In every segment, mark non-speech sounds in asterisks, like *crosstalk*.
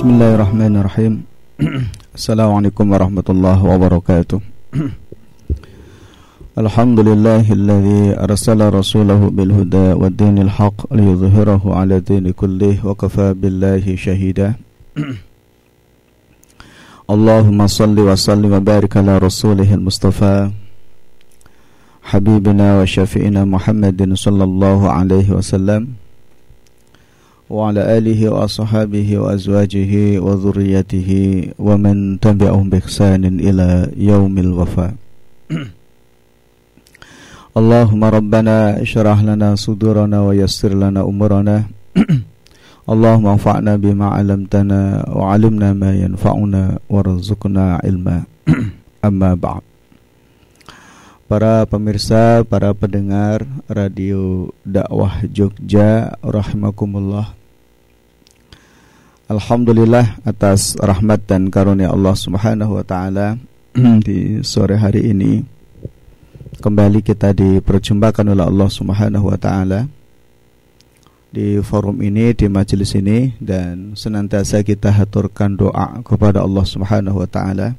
بسم الله الرحمن الرحيم السلام عليكم ورحمة الله وبركاته الحمد لله الذي أرسل رسوله بالهدى والدين الحق ليظهره على دين كله وكفى بالله شهيدا اللهم صل وسلم وبارك على رسوله المصطفى حبيبنا وشفينا محمد صلى الله عليه وسلم وعلى آله وأصحابه وأزواجه وذريته ومن تبعهم بإحسان إلى يوم الوفاء. *clears throat* اللهم ربنا اشرح لنا صدورنا ويسر لنا أمورنا. *clears throat* اللهم انفعنا بما علمتنا وعلمنا ما ينفعنا وارزقنا علما. *clears throat* أما بعد. Para pemirsa, para pendengar Radio Dakwah Jogja rahimakumullah. Alhamdulillah atas rahmat dan karunia Allah Subhanahu wa taala *clears throat* di sore hari ini. Kembali kita diperjumpakan oleh Allah Subhanahu wa taala di forum ini di majelis ini dan senantiasa kita haturkan doa kepada Allah Subhanahu wa taala.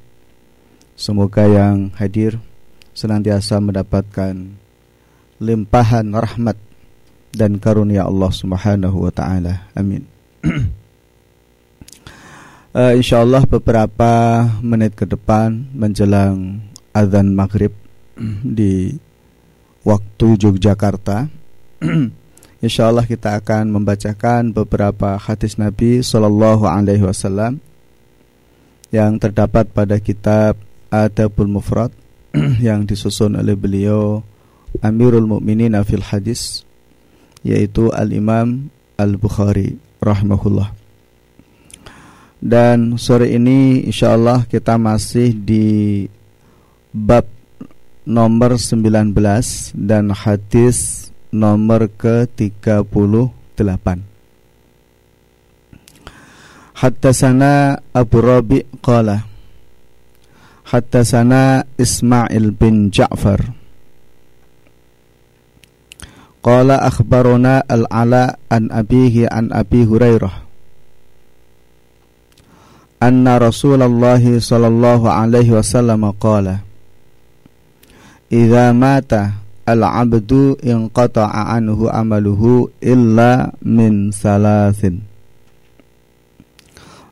Semoga yang hadir senantiasa mendapatkan limpahan rahmat dan karunia Allah Subhanahu wa taala. Amin *clears throat* uh, insya Allah beberapa menit ke depan menjelang azan maghrib *clears throat* di waktu Yogyakarta. *clears throat* insya Allah kita akan membacakan beberapa hadis Nabi Shallallahu Alaihi Wasallam yang terdapat pada kitab Adabul Mufrad *clears throat* yang disusun oleh beliau Amirul Mukminin Afil Hadis yaitu Al Imam Al Bukhari rahimahullah. Dan sore ini insya Allah kita masih di bab nomor 19 dan hadis nomor ke-38. Hattasana Abu Rabi qala Hattasana Ismail bin Ja'far Qala akhbaruna al-ala an abihi an abi Hurairah anna Rasulullah sallallahu alaihi wasallam qala Idza mata al-'abdu inqata'a anhu amaluhu illa min salasin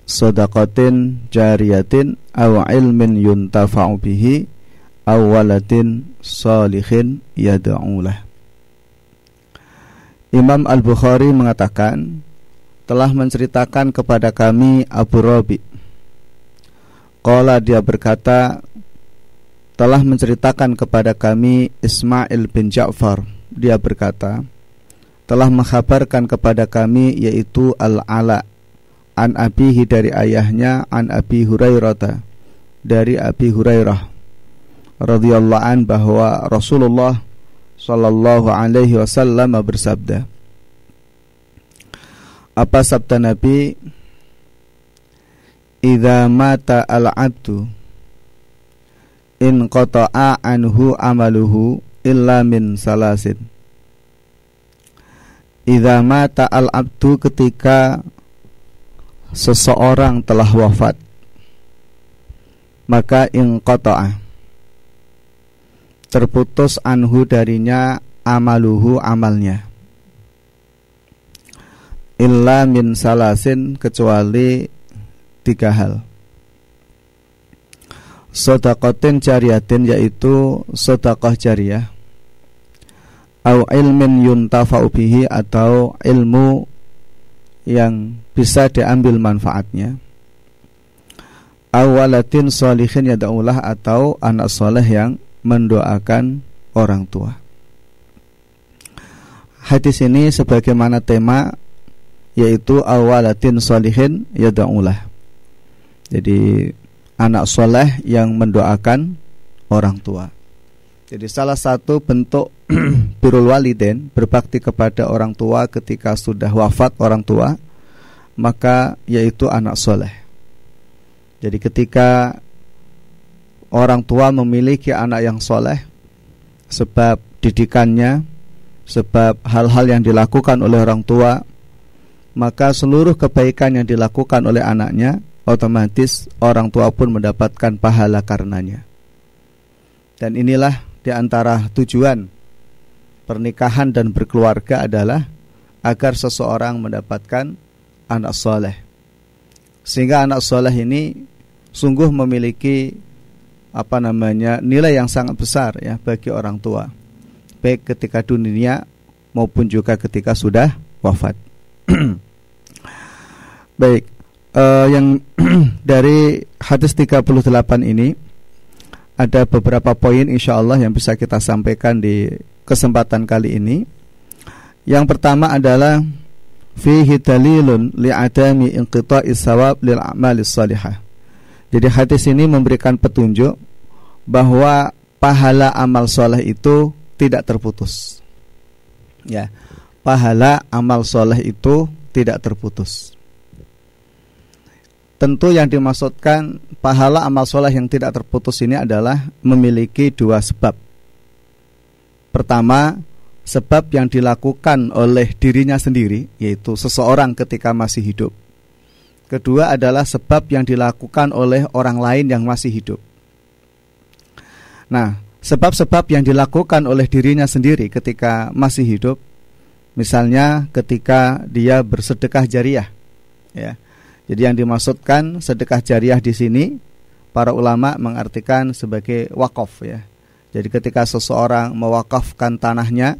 Sadaqatin jariyatin aw ilmin yuntafa'u bihi aw waladin salihin yad'ulah Imam Al-Bukhari mengatakan telah menceritakan kepada kami Abu Rabi Qala dia berkata telah menceritakan kepada kami Ismail bin Ja'far. Dia berkata telah menghabarkan kepada kami yaitu Al-Ala an abihi dari ayahnya an Abi Hurairah dari Abi Hurairah radhiyallahu an bahwa Rasulullah sallallahu alaihi wasallam bersabda Apa sabda Nabi Idza mata al-'abdu in qata'a anhu amaluhu illa min salasin. Idza mata al-'abdu ketika seseorang telah wafat maka in qata'a terputus anhu darinya amaluhu amalnya. Illa min salasin kecuali tiga hal. Sodakotin jariyatin yaitu sodakoh jariyah Au ilmin yuntafa'u atau ilmu yang bisa diambil manfaatnya. Awalatin solihin yada'ulah atau anak soleh yang mendoakan orang tua. Hadis ini sebagaimana tema yaitu awalatin solihin yada'ulah jadi anak soleh yang mendoakan orang tua. Jadi salah satu bentuk *clears throat* birul waliden berbakti kepada orang tua ketika sudah wafat orang tua maka yaitu anak soleh. Jadi ketika orang tua memiliki anak yang soleh sebab didikannya, sebab hal-hal yang dilakukan oleh orang tua maka seluruh kebaikan yang dilakukan oleh anaknya otomatis orang tua pun mendapatkan pahala karenanya. Dan inilah di antara tujuan pernikahan dan berkeluarga adalah agar seseorang mendapatkan anak soleh. Sehingga anak soleh ini sungguh memiliki apa namanya nilai yang sangat besar ya bagi orang tua baik ketika dunia maupun juga ketika sudah wafat. *clears throat* baik, uh, yang *clears throat* dari hadis 38 ini ada beberapa poin insya Allah yang bisa kita sampaikan di kesempatan kali ini. Yang pertama adalah fihi dalilun li'adami inqita'i sawab lil a'malis salihah. Jadi hadis ini memberikan petunjuk bahwa pahala amal soleh itu tidak terputus. Ya, pahala amal soleh itu tidak terputus. Tentu yang dimaksudkan pahala amal soleh yang tidak terputus ini adalah memiliki dua sebab. Pertama, sebab yang dilakukan oleh dirinya sendiri, yaitu seseorang ketika masih hidup. Kedua adalah sebab yang dilakukan oleh orang lain yang masih hidup. Nah, sebab-sebab yang dilakukan oleh dirinya sendiri ketika masih hidup, misalnya ketika dia bersedekah jariah, ya jadi yang dimaksudkan sedekah jariah di sini para ulama mengartikan sebagai wakaf ya. Jadi ketika seseorang mewakafkan tanahnya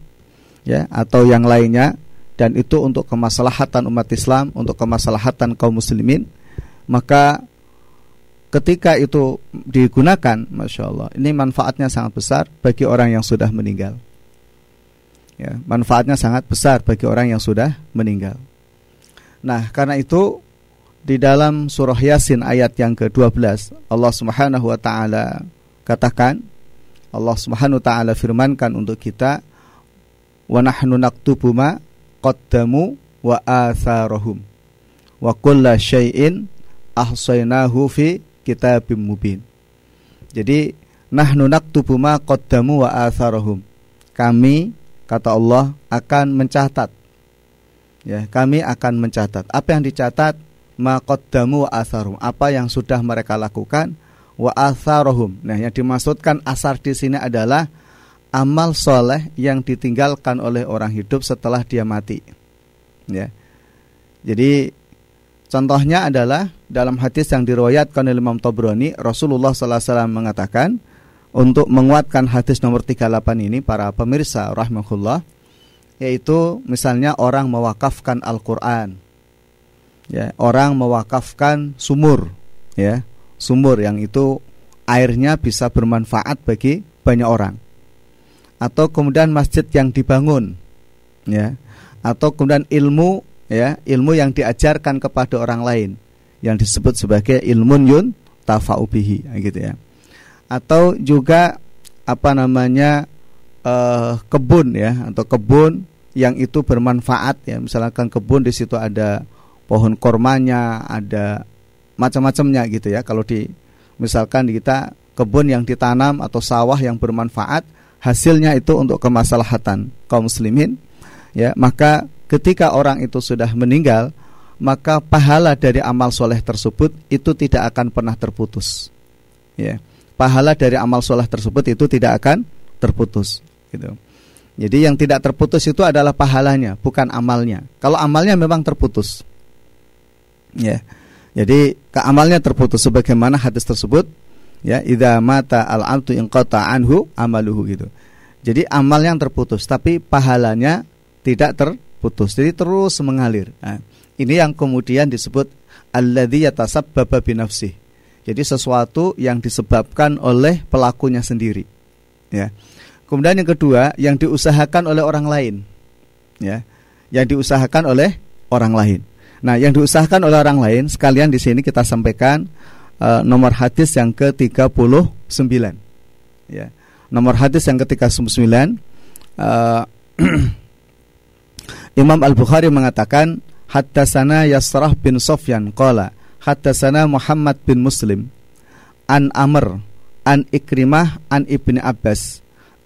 ya atau yang lainnya dan itu untuk kemaslahatan umat Islam, untuk kemaslahatan kaum muslimin, maka ketika itu digunakan, masya Allah, ini manfaatnya sangat besar bagi orang yang sudah meninggal. Ya, manfaatnya sangat besar bagi orang yang sudah meninggal. Nah, karena itu di dalam surah Yasin ayat yang ke-12 Allah Subhanahu wa taala katakan Allah Subhanahu wa taala firmankan untuk kita wa nahnu naktubu ma qaddamu wa atharahum wa kulla syai'in ahsaynahu fi kitabim mubin. Jadi nahnu naktubu ma qaddamu wa atharahum. Kami kata Allah akan mencatat ya, kami akan mencatat. Apa yang dicatat? Maqaddamu wa atharum apa yang sudah mereka lakukan? Wa atharohum. Nah yang dimaksudkan asar di sini adalah amal soleh yang ditinggalkan oleh orang hidup setelah dia mati. Ya. Jadi contohnya adalah dalam hadis yang diriwayatkan oleh Imam Tabrani Rasulullah SAW mengatakan untuk menguatkan hadis nomor 38 ini para pemirsa rahmatullah yaitu misalnya orang mewakafkan Al-Qur'an ya orang mewakafkan sumur ya. Sumur yang itu airnya bisa bermanfaat bagi banyak orang. Atau kemudian masjid yang dibangun ya. Atau kemudian ilmu ya ilmu yang diajarkan kepada orang lain yang disebut sebagai ilmu yun tafaubihi gitu ya. Atau juga apa namanya eh, kebun ya atau kebun yang itu bermanfaat ya. Misalkan kebun di situ ada pohon kormanya, ada macam-macamnya gitu ya. Kalau di misalkan kita kebun yang ditanam atau sawah yang bermanfaat, hasilnya itu untuk kemaslahatan kaum muslimin, ya maka ketika orang itu sudah meninggal, maka pahala dari amal soleh tersebut itu tidak akan pernah terputus. Ya, pahala dari amal soleh tersebut itu tidak akan terputus. Gitu. Jadi yang tidak terputus itu adalah pahalanya, bukan amalnya. Kalau amalnya memang terputus, Ya. Jadi keamalnya terputus sebagaimana hadis tersebut ya idza mata al abdu inqata anhu amaluhu gitu. Jadi amal yang terputus tapi pahalanya tidak terputus. Jadi terus mengalir. Nah, ini yang kemudian disebut alladzi yatasabbaba bi nafsi. Jadi sesuatu yang disebabkan oleh pelakunya sendiri. Ya. Kemudian yang kedua yang diusahakan oleh orang lain. Ya. Yang diusahakan oleh orang lain. Nah, yang diusahakan oleh orang lain sekalian di sini kita sampaikan uh, nomor hadis yang ke-39. Ya. Nomor hadis yang ke-39 uh, *clears throat* Imam Al-Bukhari mengatakan Hattasana Yasrah bin Sofyan qala Hattasana Muhammad bin Muslim an Amr an Ikrimah an Ibni Abbas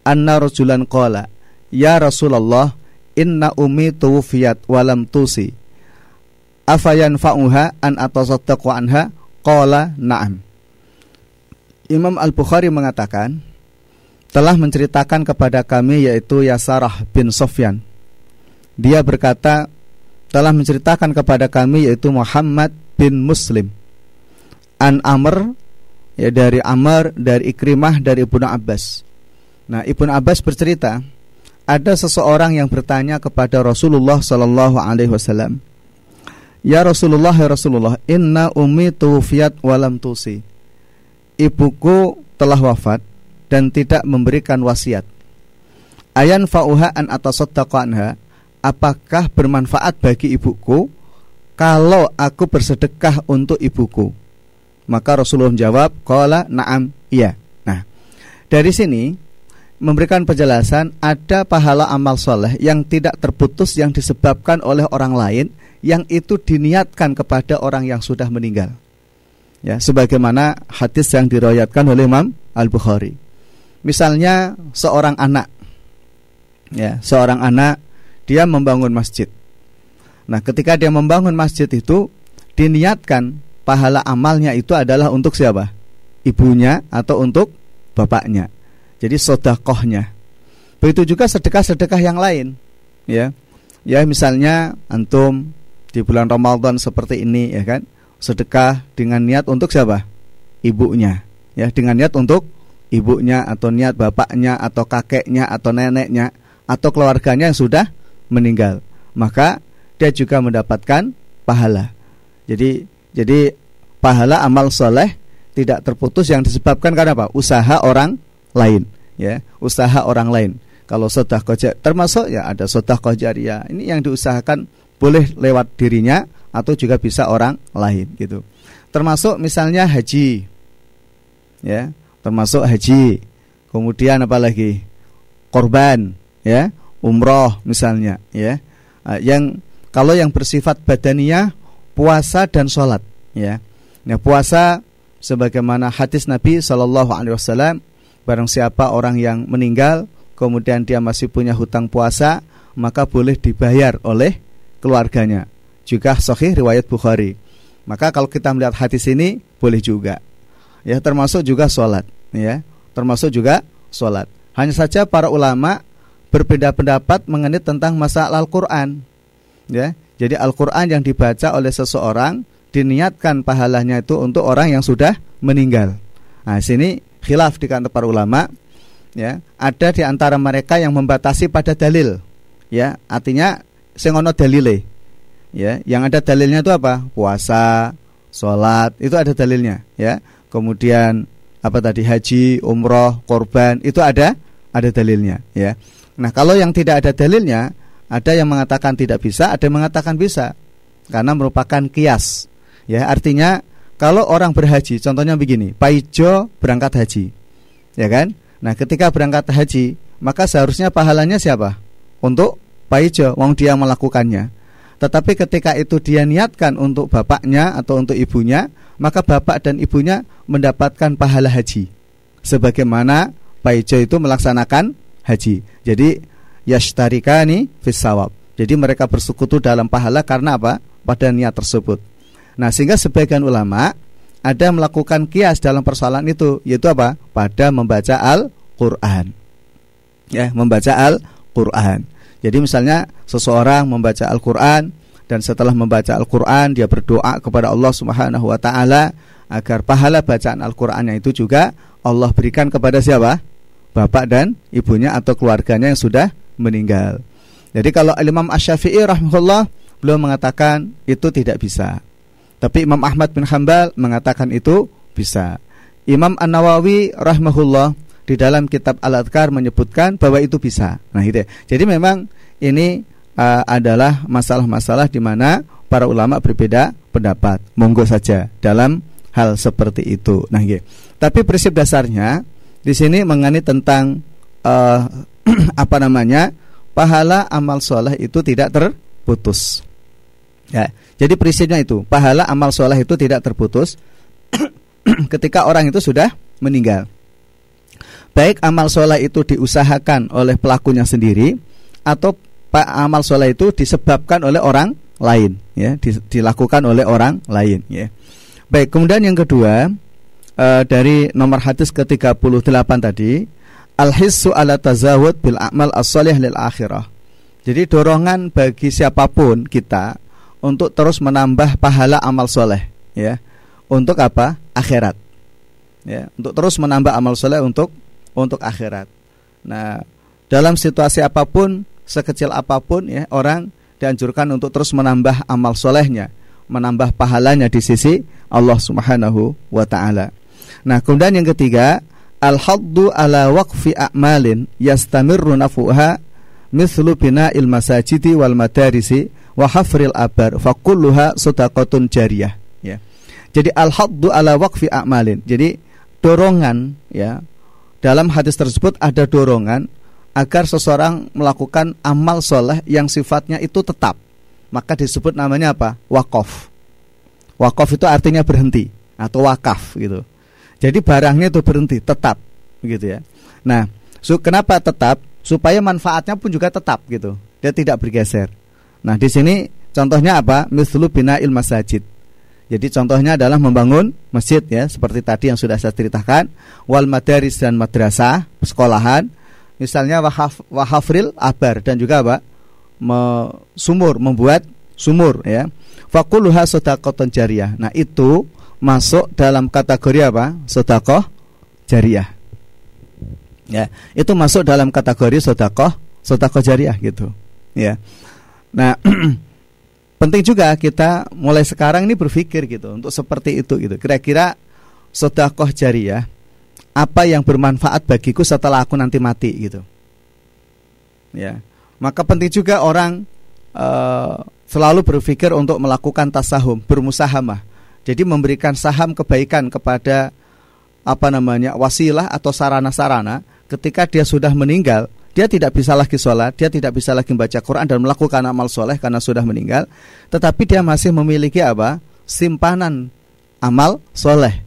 anna rajulan qala ya Rasulullah inna ummi tuwfiyat walam tusi afayan fa'uha an atasaddaqu anha? Qala na'am. Imam Al-Bukhari mengatakan telah menceritakan kepada kami yaitu Yasarah bin Sofyan. Dia berkata telah menceritakan kepada kami yaitu Muhammad bin Muslim. An Amr ya dari Amr dari Ikrimah dari Ibnu Abbas. Nah Ibnu Abbas bercerita ada seseorang yang bertanya kepada Rasulullah Sallallahu Alaihi Wasallam Ya Rasulullah ya Rasulullah Inna ummi tufiat walam tusi. Ibuku telah wafat Dan tidak memberikan wasiat. Ayan fa'uha an anha Apakah bermanfaat bagi ibuku Kalau aku bersedekah untuk ibuku? Maka Rasulullah menjawab Kala na'am iya. Nah dari sini memberikan penjelasan ada pahala amal soleh yang tidak terputus yang disebabkan oleh orang lain yang itu diniatkan kepada orang yang sudah meninggal. Ya, sebagaimana hadis yang diriwayatkan oleh Imam Al-Bukhari. Misalnya seorang anak ya, seorang anak dia membangun masjid. Nah, ketika dia membangun masjid itu diniatkan pahala amalnya itu adalah untuk siapa? Ibunya atau untuk bapaknya. Jadi sodakohnya. Begitu juga sedekah-sedekah yang lain. Ya, ya misalnya antum di bulan Ramadan seperti ini ya kan? Sedekah dengan niat untuk siapa? Ibunya. Ya dengan niat untuk ibunya atau niat bapaknya atau kakeknya atau neneknya atau keluarganya yang sudah meninggal. Maka dia juga mendapatkan pahala. Jadi jadi pahala amal soleh tidak terputus yang disebabkan karena apa? Usaha orang lain ya. Usaha orang lain. Kalau sedekah termasuk ya ada sedekah jariah ini yang diusahakan boleh lewat dirinya atau juga bisa orang lain gitu. Termasuk misalnya haji. Ya, termasuk haji. Kemudian apa lagi? Korban, ya, umroh misalnya, ya. Ah, yang kalau yang bersifat badaniah puasa dan sholat, ya. Nah, puasa sebagaimana hadis Nabi Shallallahu Alaihi Wasallam, barang siapa orang yang meninggal, kemudian dia masih punya hutang puasa, maka boleh dibayar oleh keluarganya. Juga sahih riwayat Bukhari. Maka kalau kita melihat hadis ini boleh juga. Ya, termasuk juga sholat, ya. Termasuk juga sholat. Hanya saja para ulama berbeda pendapat mengenai tentang masalah Al-Qur'an. Ya. Jadi Al-Qur'an yang dibaca oleh seseorang diniatkan pahalanya itu untuk orang yang sudah meninggal. Nah, sini khilaf di kantor para ulama ya ada di antara mereka yang membatasi pada dalil ya artinya sing ono dalile. Ya, yang ada dalilnya itu apa? Puasa, sholat, itu ada dalilnya, ya. Kemudian apa tadi haji, umroh, korban, itu ada ada dalilnya, ya. Nah, kalau yang tidak ada dalilnya, ada yang mengatakan tidak bisa, ada yang mengatakan bisa. Karena merupakan kias. Ya, artinya kalau orang berhaji, contohnya begini, Paijo berangkat haji. Ya kan? Nah, ketika berangkat haji, maka seharusnya pahalanya siapa? Untuk Paijo, wong dia melakukannya. Tetapi ketika itu dia niatkan untuk bapaknya atau untuk ibunya, maka bapak dan ibunya mendapatkan pahala haji. Sebagaimana Paijo itu melaksanakan haji. Jadi yashtarikani fisawab. Jadi mereka bersekutu dalam pahala karena apa? Pada niat tersebut. Nah, sehingga sebagian ulama ada melakukan kias dalam persoalan itu, yaitu apa? Pada membaca Al-Qur'an. Ya, membaca Al-Qur'an. Jadi misalnya seseorang membaca Al-Qur'an dan setelah membaca Al-Qur'an dia berdoa kepada Allah Subhanahu wa taala agar pahala bacaan Al-Qur'annya itu juga Allah berikan kepada siapa? Bapak dan ibunya atau keluarganya yang sudah meninggal. Jadi kalau Imam Asy-Syafi'i rahimahullah beliau mengatakan itu tidak bisa. Tapi Imam Ahmad bin Hambal mengatakan itu bisa. Imam An-Nawawi rahimahullah di dalam kitab Al-Adhkar menyebutkan bahwa itu bisa. Nah, itu. Ya. Jadi memang ini uh, adalah masalah-masalah di mana para ulama berbeda pendapat. Monggo saja dalam hal seperti itu. Nah, gitu. Tapi prinsip dasarnya di sini mengenai tentang uh, *clears throat* apa namanya? pahala amal soleh itu tidak terputus. Ya, jadi prinsipnya itu pahala amal soleh itu tidak terputus *clears throat* ketika orang itu sudah meninggal baik amal soleh itu diusahakan oleh pelakunya sendiri atau amal soleh itu disebabkan oleh orang lain ya dilakukan oleh orang lain ya. Baik kemudian yang kedua uh, dari nomor hadis ke-38 tadi al-hissu ala tazawud bil amal as-salih lil akhirah. Jadi dorongan bagi siapa pun kita untuk terus menambah pahala amal soleh ya untuk apa? Akhirat ya untuk terus menambah amal soleh untuk untuk akhirat nah dalam situasi apa pun sekecil apa pun ya orang dianjurkan untuk terus menambah amal solehnya, menambah pahalanya di sisi Allah Subhanahu wa taala. Nah, kemudian yang ketiga, al-haddu ala waqfi a'malin yastamirru nafuha mithlu bina'il masajidi wal madarisi wa hafril abar fa kulluha sadaqatun jariyah ya. Jadi al-haddu ala waqfi a'malin. Jadi dorongan ya. Dalam hadis tersebut ada dorongan agar seseorang melakukan amal soleh yang sifatnya itu tetap. Maka disebut namanya apa? Wakaf. Wakaf itu artinya berhenti atau wakaf gitu. Jadi barangnya itu berhenti tetap gitu ya. Nah su kenapa tetap? Supaya manfaatnya pun juga tetap gitu. Dia tidak bergeser. Nah di sini contohnya apa? Mislu bina il masajid jadi contohnya adalah membangun masjid ya seperti tadi yang sudah saya ceritakan. Wal madaris dan madrasah sekolahan. Misalnya wahaf, wahafril abar dan juga apa? Me, sumur membuat sumur ya. Fakuluha sodakoton jariah nah itu masuk dalam kategori apa? Sodakoh jariah ya itu masuk dalam kategori sodakoh sodakoh jariah gitu. Ya. Nah *clears throat* penting juga kita mulai sekarang ini berpikir gitu untuk seperti itu gitu kira-kira sodakoh jariah apa yang bermanfaat bagiku setelah aku nanti mati gitu. Ya. Maka penting juga orang uh, selalu berpikir untuk melakukan tasahum, bermusahamah. Jadi memberikan saham kebaikan kepada apa namanya wasilah atau sarana-sarana ketika dia sudah meninggal dia tidak bisa lagi sholat, dia tidak bisa lagi membaca Quran dan melakukan amal soleh karena sudah meninggal, tetapi dia masih memiliki apa? simpanan amal soleh.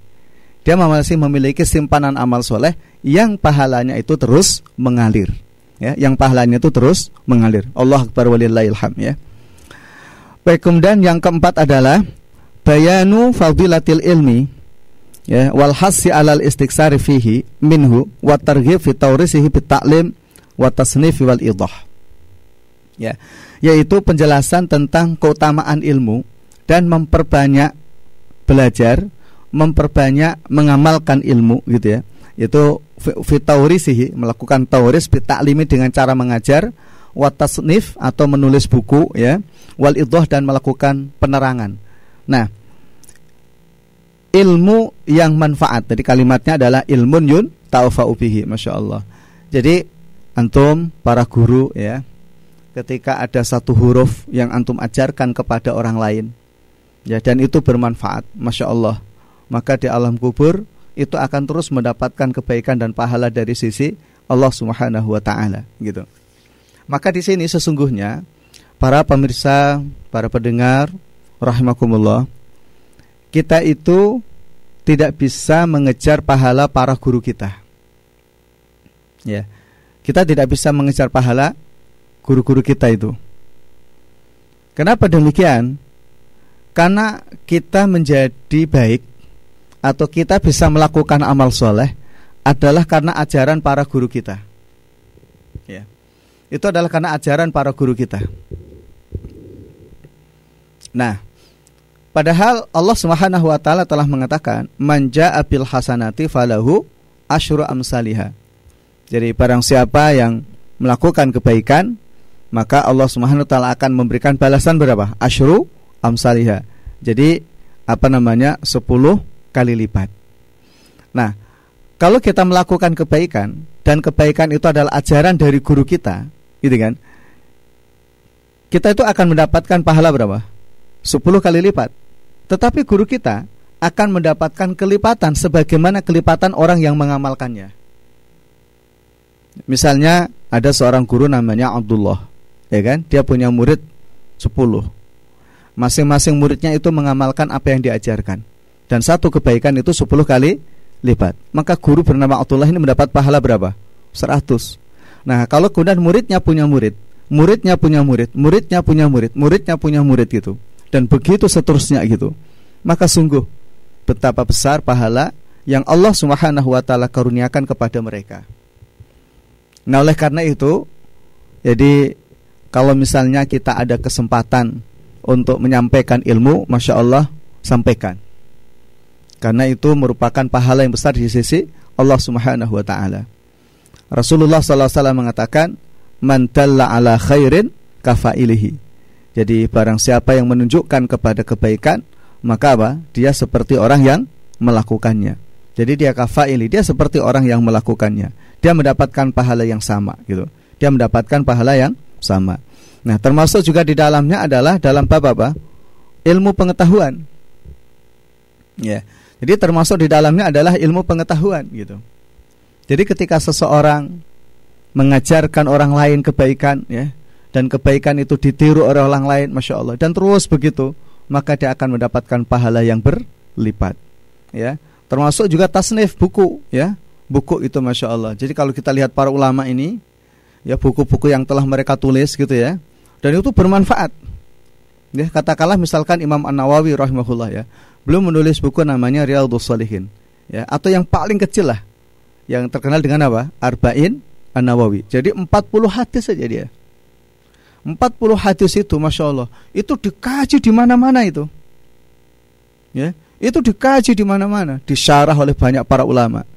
Dia masih memiliki simpanan amal soleh yang pahalanya itu terus mengalir. Ya yang pahalanya itu terus mengalir. Allah akbar walillahilham ya. Baik kemudian yang keempat adalah bayanu fadilatil ilmi ya wal hassi alal istiksari fihi minhu wa targhib fi tawrisihi wa tasnifi wal idah. Ya. Yaitu penjelasan tentang keutamaan ilmu dan memperbanyak belajar memperbanyak mengamalkan ilmu gitu ya. Itu fitaurisihi melakukan tauris bitaklimi dengan cara mengajar watasnif atau menulis buku ya wal idoh dan melakukan penerangan. Nah ilmu yang manfaat. Jadi kalimatnya adalah ilmun yun taufaubihi masya Allah. Jadi antum para guru ya ketika ada satu huruf yang antum ajarkan kepada orang lain ya dan itu bermanfaat masya Allah maka di alam kubur itu akan terus mendapatkan kebaikan dan pahala dari sisi Allah Subhanahu wa taala gitu. Maka di sini sesungguhnya para pemirsa, para pendengar rahimakumullah, kita itu tidak bisa mengejar pahala para guru kita. Ya. Kita tidak bisa mengejar pahala guru-guru kita itu. Kenapa demikian? Karena kita menjadi baik atau kita bisa melakukan amal soleh adalah karena ajaran para guru kita. Ya. Itu adalah karena ajaran para guru kita. Nah, padahal Allah Subhanahu wa taala telah mengatakan, "Manja abil hasanati falahu asyru amsaliha." Jadi barang siapa yang melakukan kebaikan, maka Allah taala akan memberikan balasan berapa? Asyru amsaliha. Jadi apa namanya? 10 kali lipat. Nah, kalau kita melakukan kebaikan dan kebaikan itu adalah ajaran dari guru kita, gitu kan? Kita itu akan mendapatkan pahala berapa? 10 kali lipat. Tetapi guru kita akan mendapatkan kelipatan sebagaimana kelipatan orang yang mengamalkannya. Misalnya ada seorang guru namanya Abdullah, ya kan? Dia punya murid 10. Masing-masing muridnya itu mengamalkan apa yang diajarkan dan satu kebaikan itu 10 kali lipat. Maka guru bernama Abdullah ini mendapat pahala berapa? 100. Nah, kalau kemudian muridnya punya murid, muridnya punya murid, muridnya punya murid, muridnya punya murid gitu. Dan begitu seterusnya gitu. Maka sungguh betapa besar pahala yang Allah Subhanahu wa taala karuniakan kepada mereka. Nah, oleh karena itu jadi kalau misalnya kita ada kesempatan untuk menyampaikan ilmu, masya Allah sampaikan. Karena itu merupakan pahala yang besar di sisi Allah Subhanahu wa taala. Rasulullah wasallam mengatakan, "Man ala khairin kafailihi." Jadi barang siapa yang menunjukkan kepada kebaikan, maka apa? Dia seperti orang yang melakukannya. Jadi dia kafaili, dia seperti orang yang melakukannya. Dia mendapatkan pahala yang sama gitu. Dia mendapatkan pahala yang sama. Nah, termasuk juga di dalamnya adalah dalam bab apa? Ilmu pengetahuan. Ya. Jadi termasuk di dalamnya adalah ilmu pengetahuan gitu. Jadi ketika seseorang mengajarkan orang lain kebaikan ya dan kebaikan itu ditiru oleh orang lain, masya Allah dan terus begitu maka dia akan mendapatkan pahala yang berlipat ya termasuk juga tasnif buku ya buku itu masya Allah. Jadi kalau kita lihat para ulama ini ya buku-buku yang telah mereka tulis gitu ya dan itu bermanfaat. Ya katakanlah misalkan Imam An Nawawi rahimahullah ya belum menulis buku namanya Riyadhus Shalihin ya atau yang paling kecil lah yang terkenal dengan apa? Arba'in An Nawawi jadi 40 hadis saja dia. 40 hadis itu masya Allah itu dikaji di mana-mana itu. Ya itu dikaji di mana-mana disyarah oleh banyak para ulama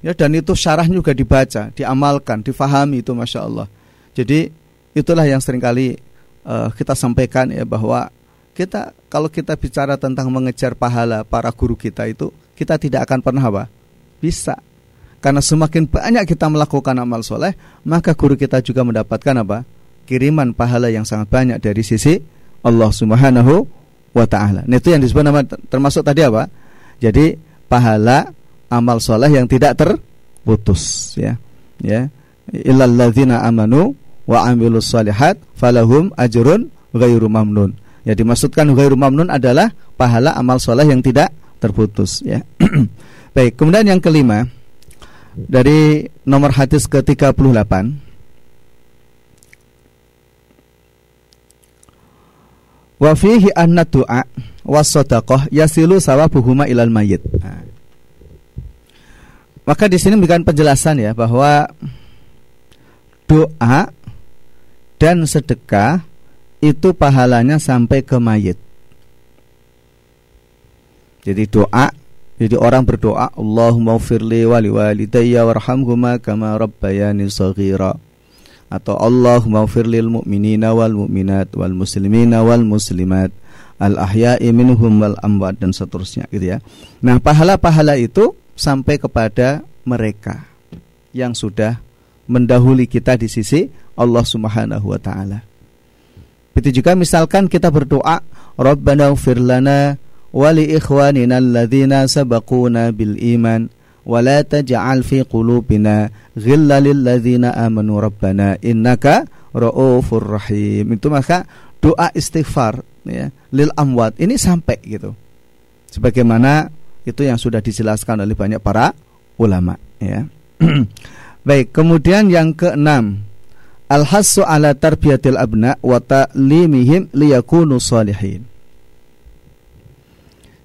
ya dan itu syarah juga dibaca diamalkan difahami itu masya Allah jadi itulah yang sering kali uh, kita sampaikan ya bahwa kita kalau kita bicara tentang mengejar pahala para guru kita itu kita tidak akan pernah apa? Bisa. Karena semakin banyak kita melakukan amal soleh, maka guru kita juga mendapatkan apa? Kiriman pahala yang sangat banyak dari sisi Allah Subhanahu wa taala. Nah, itu yang disebut nama termasuk tadi apa? Jadi pahala amal soleh yang tidak terputus ya. Ya. Illal amanu wa amilus solihat falahum ajrun ghairu mamnun. Ya dimaksudkan ghairu mamnun adalah pahala amal soleh yang tidak terputus ya. *clears throat* Baik, kemudian yang kelima dari nomor hadis ke-38 Wa fihi anna du'a was sadaqah yasilu sawabuhuma ilal mayyit. Nah. Maka di sini memberikan penjelasan ya bahwa doa dan sedekah itu pahalanya sampai ke mayit. Jadi doa, jadi orang berdoa, Allahumma firli wali walidayya warhamhuma kama rabbayani saghira. Atau Allahumma firlil mu'minina wal mu'minat wal muslimina wal muslimat al ahya'i minhum wal amwat dan seterusnya gitu ya. Nah, pahala-pahala itu sampai kepada mereka yang sudah mendahului kita di sisi Allah Subhanahu wa taala. Begitu juga misalkan kita berdoa, Rabbana ighfir lana wa li ikhwanina alladhina sabaquna bil iman wa la taj'al fi qulubina ghilla lil ladzina amanu rabbana innaka raufur rahim. Itu maka doa istighfar ya lil amwat ini sampai gitu. Sebagaimana itu yang sudah dijelaskan oleh banyak para ulama ya. *clears throat* Baik, kemudian yang keenam Al-hassu ala tarbiyatil abna wa ta'limihim liyakunu salihin.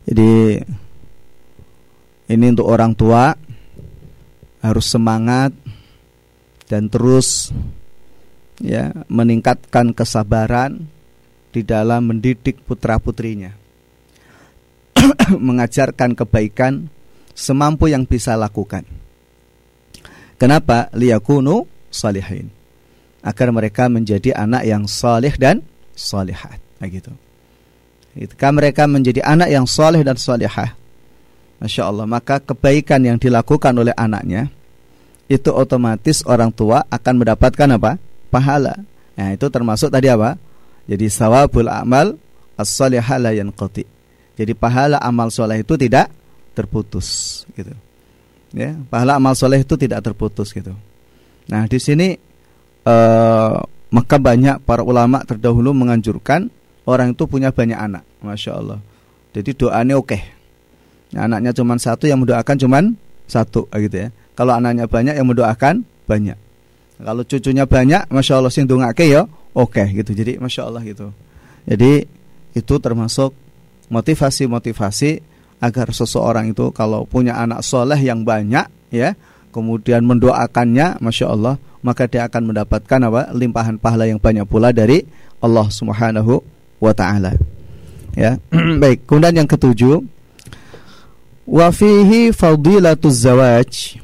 Jadi ini untuk orang tua harus semangat dan terus ya meningkatkan kesabaran di dalam mendidik putra-putrinya. *coughs* Mengajarkan kebaikan semampu yang bisa lakukan. Kenapa? Liyakunu salihin agar mereka menjadi anak yang soleh dan solehat. Nah, gitu. Ketika mereka menjadi anak yang soleh dan solehah, masya Allah, maka kebaikan yang dilakukan oleh anaknya itu otomatis orang tua akan mendapatkan apa? Pahala. Nah, itu termasuk tadi apa? Jadi sawabul amal as-salihah la yanqati. Jadi pahala amal soleh itu tidak terputus gitu. Ya, pahala amal soleh itu tidak terputus gitu. Nah, di sini uh, maka banyak para ulama terdahulu menganjurkan orang itu punya banyak anak, masya Allah. Jadi doanya oke. Okay. Nah, anaknya cuma satu yang mendoakan cuma satu, gitu ya. Kalau anaknya banyak yang mendoakan banyak. Kalau cucunya banyak, masya Allah sing dongake ya oke okay, gitu. Jadi masya Allah gitu. Jadi itu termasuk motivasi-motivasi agar seseorang itu kalau punya anak soleh yang banyak ya kemudian mendoakannya masya Allah maka dia akan mendapatkan apa limpahan pahala yang banyak pula dari Allah Subhanahu wa taala. Ya. *clears throat* Baik, kemudian yang ketujuh wa fihi fadilatuz zawaj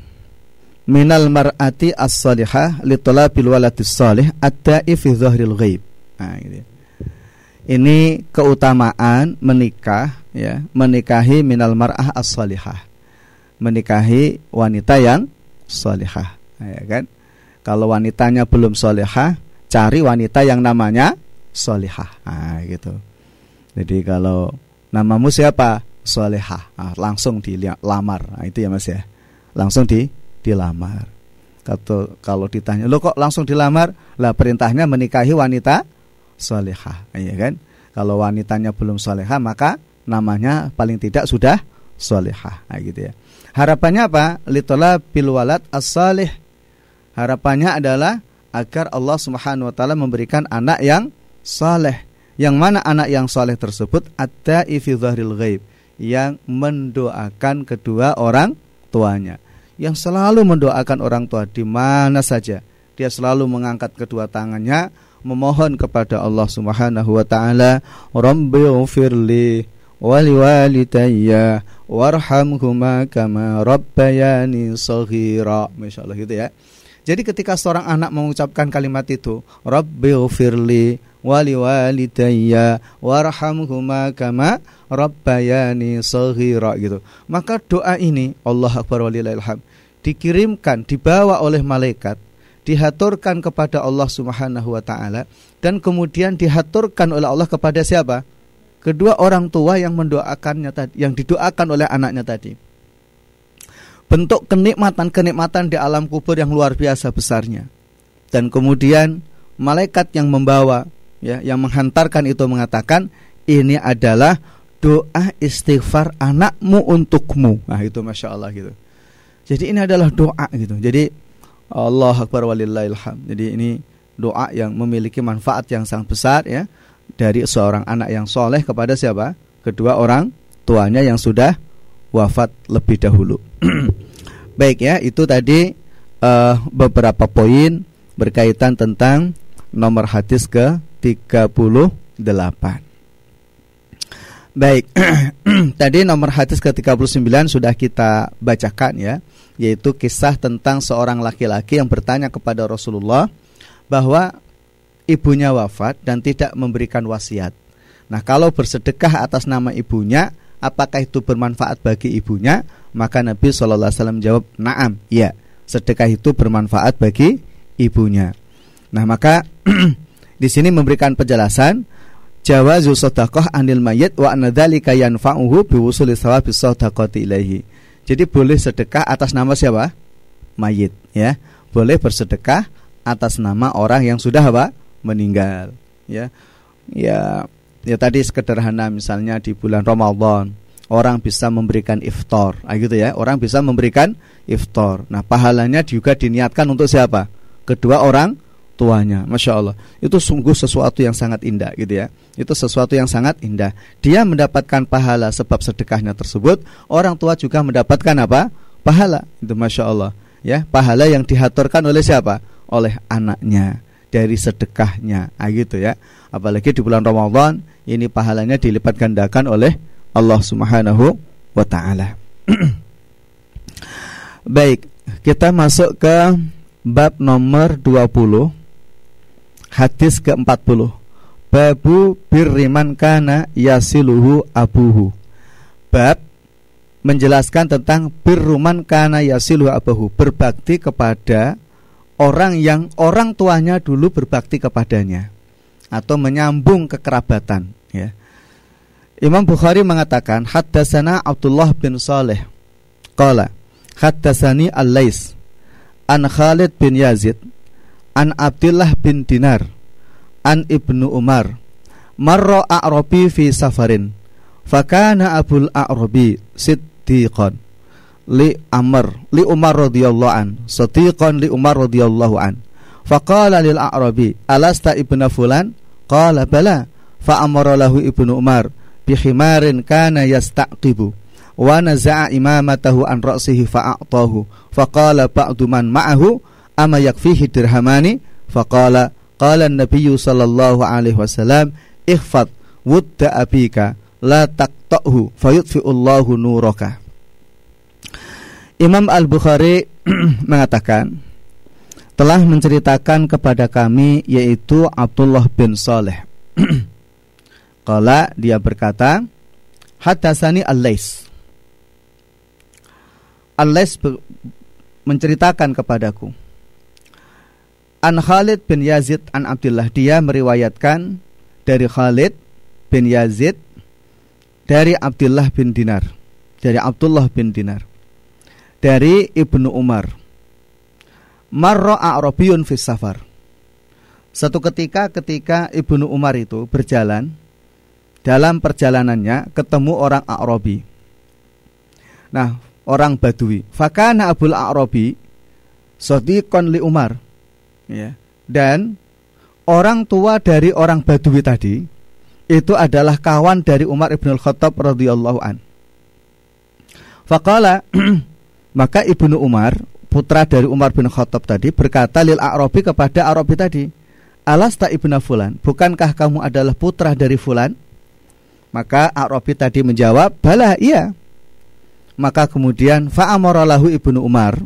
minal mar'ati as-salihah li talabil waladis salih at-ta'i fi dhahril ghaib. Nah, gitu. Ini keutamaan menikah ya, menikahi minal mar'ah as-salihah. Menikahi wanita yang salihah, ya kan? Kalau wanitanya belum solehah, cari wanita yang namanya solehah. Nah, gitu. Jadi kalau namamu siapa? Solehah. Nah, langsung dilamar. Nah, itu ya Mas ya. Langsung di dilamar. Kalau kalau ditanya, "Lo kok langsung dilamar?" Lah perintahnya menikahi wanita solehah, iya kan? Kalau wanitanya belum solehah, maka namanya paling tidak sudah solehah, nah, gitu ya. Harapannya apa? Litola pilwalat as-salih Harapannya adalah agar Allah Subhanahu wa taala memberikan anak yang saleh. Yang mana anak yang saleh tersebut ada fi ghaib yang mendoakan kedua orang tuanya. Yang selalu mendoakan orang tua di mana saja. Dia selalu mengangkat kedua tangannya memohon kepada Allah Subhanahu wa taala, "Rabbighfirli wali walidayya warhamhuma kama rabbayani shaghira." Masyaallah gitu ya. Jadi ketika seorang anak mengucapkan kalimat itu, Rabbighfirli wali walidayya warhamhuma kama rabbayani shaghira gitu. Maka doa ini Allah akbar walillahilham dikirimkan dibawa oleh malaikat dihaturkan kepada Allah Subhanahu wa taala dan kemudian dihaturkan oleh Allah kepada siapa? Kedua orang tua yang mendoakannya tadi, yang didoakan oleh anaknya tadi bentuk kenikmatan-kenikmatan di alam kubur yang luar biasa besarnya. Dan kemudian malaikat yang membawa ya yang menghantarkan itu mengatakan ini adalah doa istighfar anakmu untukmu. Nah, itu Masya Allah gitu. Jadi ini adalah doa gitu. Jadi Allah Akbar walillahilham. Jadi ini doa yang memiliki manfaat yang sangat besar ya dari seorang anak yang soleh kepada siapa? Kedua orang tuanya yang sudah wafat lebih dahulu. *clears throat* Baik ya, itu tadi uh, beberapa poin berkaitan tentang nomor hadis ke 38. Baik, *clears throat* tadi nomor hadis ke-39 sudah kita bacakan ya, yaitu kisah tentang seorang laki-laki yang bertanya kepada Rasulullah bahwa ibunya wafat dan tidak memberikan wasiat. Nah, kalau bersedekah atas nama ibunya, apakah itu bermanfaat bagi ibunya? Maka Nabi Shallallahu Alaihi Wasallam jawab, naam, ya, sedekah itu bermanfaat bagi ibunya. Nah maka *clears throat* di sini memberikan penjelasan jawazu sedekah anil mayit wa anadzalika yanfa'uhu biwusuli thawabi sadaqati ilaihi. Jadi boleh sedekah atas nama siapa? Mayit, ya. Boleh bersedekah atas nama orang yang sudah apa? meninggal, ya. Ya, ya tadi sederhana misalnya di bulan Ramadan orang bisa memberikan iftar nah, gitu ya orang bisa memberikan iftar nah pahalanya juga diniatkan untuk siapa kedua orang tuanya. Masya Allah. Itu sungguh sesuatu yang sangat indah gitu ya. Itu sesuatu yang sangat indah. Dia mendapatkan pahala sebab sedekahnya tersebut. Orang tua juga mendapatkan apa? Pahala. Itu masya Allah. Ya pahala yang dihaturkan oleh siapa? Oleh anaknya. Dari sedekahnya. Ah gitu ya. Apalagi di bulan Ramadan ini pahalanya dilipat gandakan oleh Allah Subhanahu wa taala. *clears throat* Baik kita masuk ke bab nomor 20 hadis ke-40 babu birriman kana yasiluhu abuhu. Bab menjelaskan tentang birruman kana yasiluhu abuhu. Berbakti kepada orang yang orang tuanya dulu berbakti kepadanya. Atau menyambung kekerabatan ya. Imam Bukhari mengatakan haddatsana Abdullah bin Saleh. Qala haddatsani Al-Lais an Khalid bin Yazid an Abdullah bin Dinar an Ibnu Umar marra a'rabi fi safarin fakana Abul A'rabi siddiqan li Amr li Umar radhiyallahu an sadiqan li Umar radhiyallahu an Faqala lil a'rabi, "Alasta ibnu fulan?" Qala bala. Fa amara lahu ibnu Umar bi khimarin kana yastaqibu wa naza'a imamatahu an ra'sihi fa'atahu. Faqala ba'du man ma'ahu, "Ama yakfihi dirhamani?" Faqala qala an-nabiy sallallahu alaihi wasallam, "Ihfad wudda abika la taqta'hu fayutfi'ullahu nuraka." Imam Al-Bukhari *clears throat* mengatakan telah menceritakan kepada kami yaitu Abdullah bin Saleh. *clears throat* Kala dia berkata, Hadasani Al-Lais. Al-Lais menceritakan kepadaku. An Khalid bin Yazid an Abdullah dia meriwayatkan dari Khalid bin Yazid dari Abdullah bin Dinar dari Abdullah bin Dinar dari Ibnu Umar marra a'rabiyun fis safar. Satu ketika ketika Ibnu Umar itu berjalan dalam perjalanannya ketemu orang A'rabi. Nah, orang Badui. Fakana Abul A'rabi sadiqan li Umar. Ya. Dan orang tua dari orang Badui tadi itu adalah kawan dari Umar Ibn Khattab radhiyallahu an. Fakala *clears throat* maka Ibnu Umar putra dari Umar bin Khattab tadi berkata lil A'rabi kepada A'rabi tadi, "Alasta ibna fulan? Bukankah kamu adalah putra dari fulan?" Maka A'rabi tadi menjawab, "Bala, iya." Maka kemudian fa'amaralahu Ibnu Umar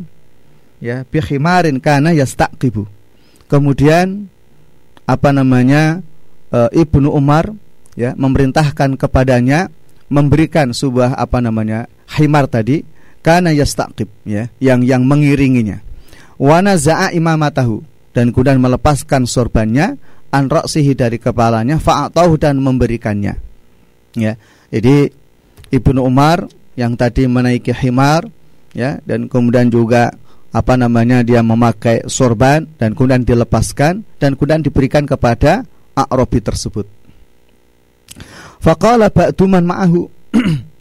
ya bi khimarin kana yastaqibu. Kemudian apa namanya? E, Ibnu Umar ya memerintahkan kepadanya memberikan sebuah apa namanya? himar tadi kana yastaqib ya yang yang mengiringinya wa naza'a imamatahu dan kemudian melepaskan sorbannya an ra'sihi dari kepalanya fa'atahu dan memberikannya ya jadi Ibnu Umar yang tadi menaiki himar ya dan kemudian juga apa namanya dia memakai sorban dan kemudian dilepaskan dan kemudian diberikan kepada A'rabi tersebut. Faqala ba'du man ma'ahu *clears throat*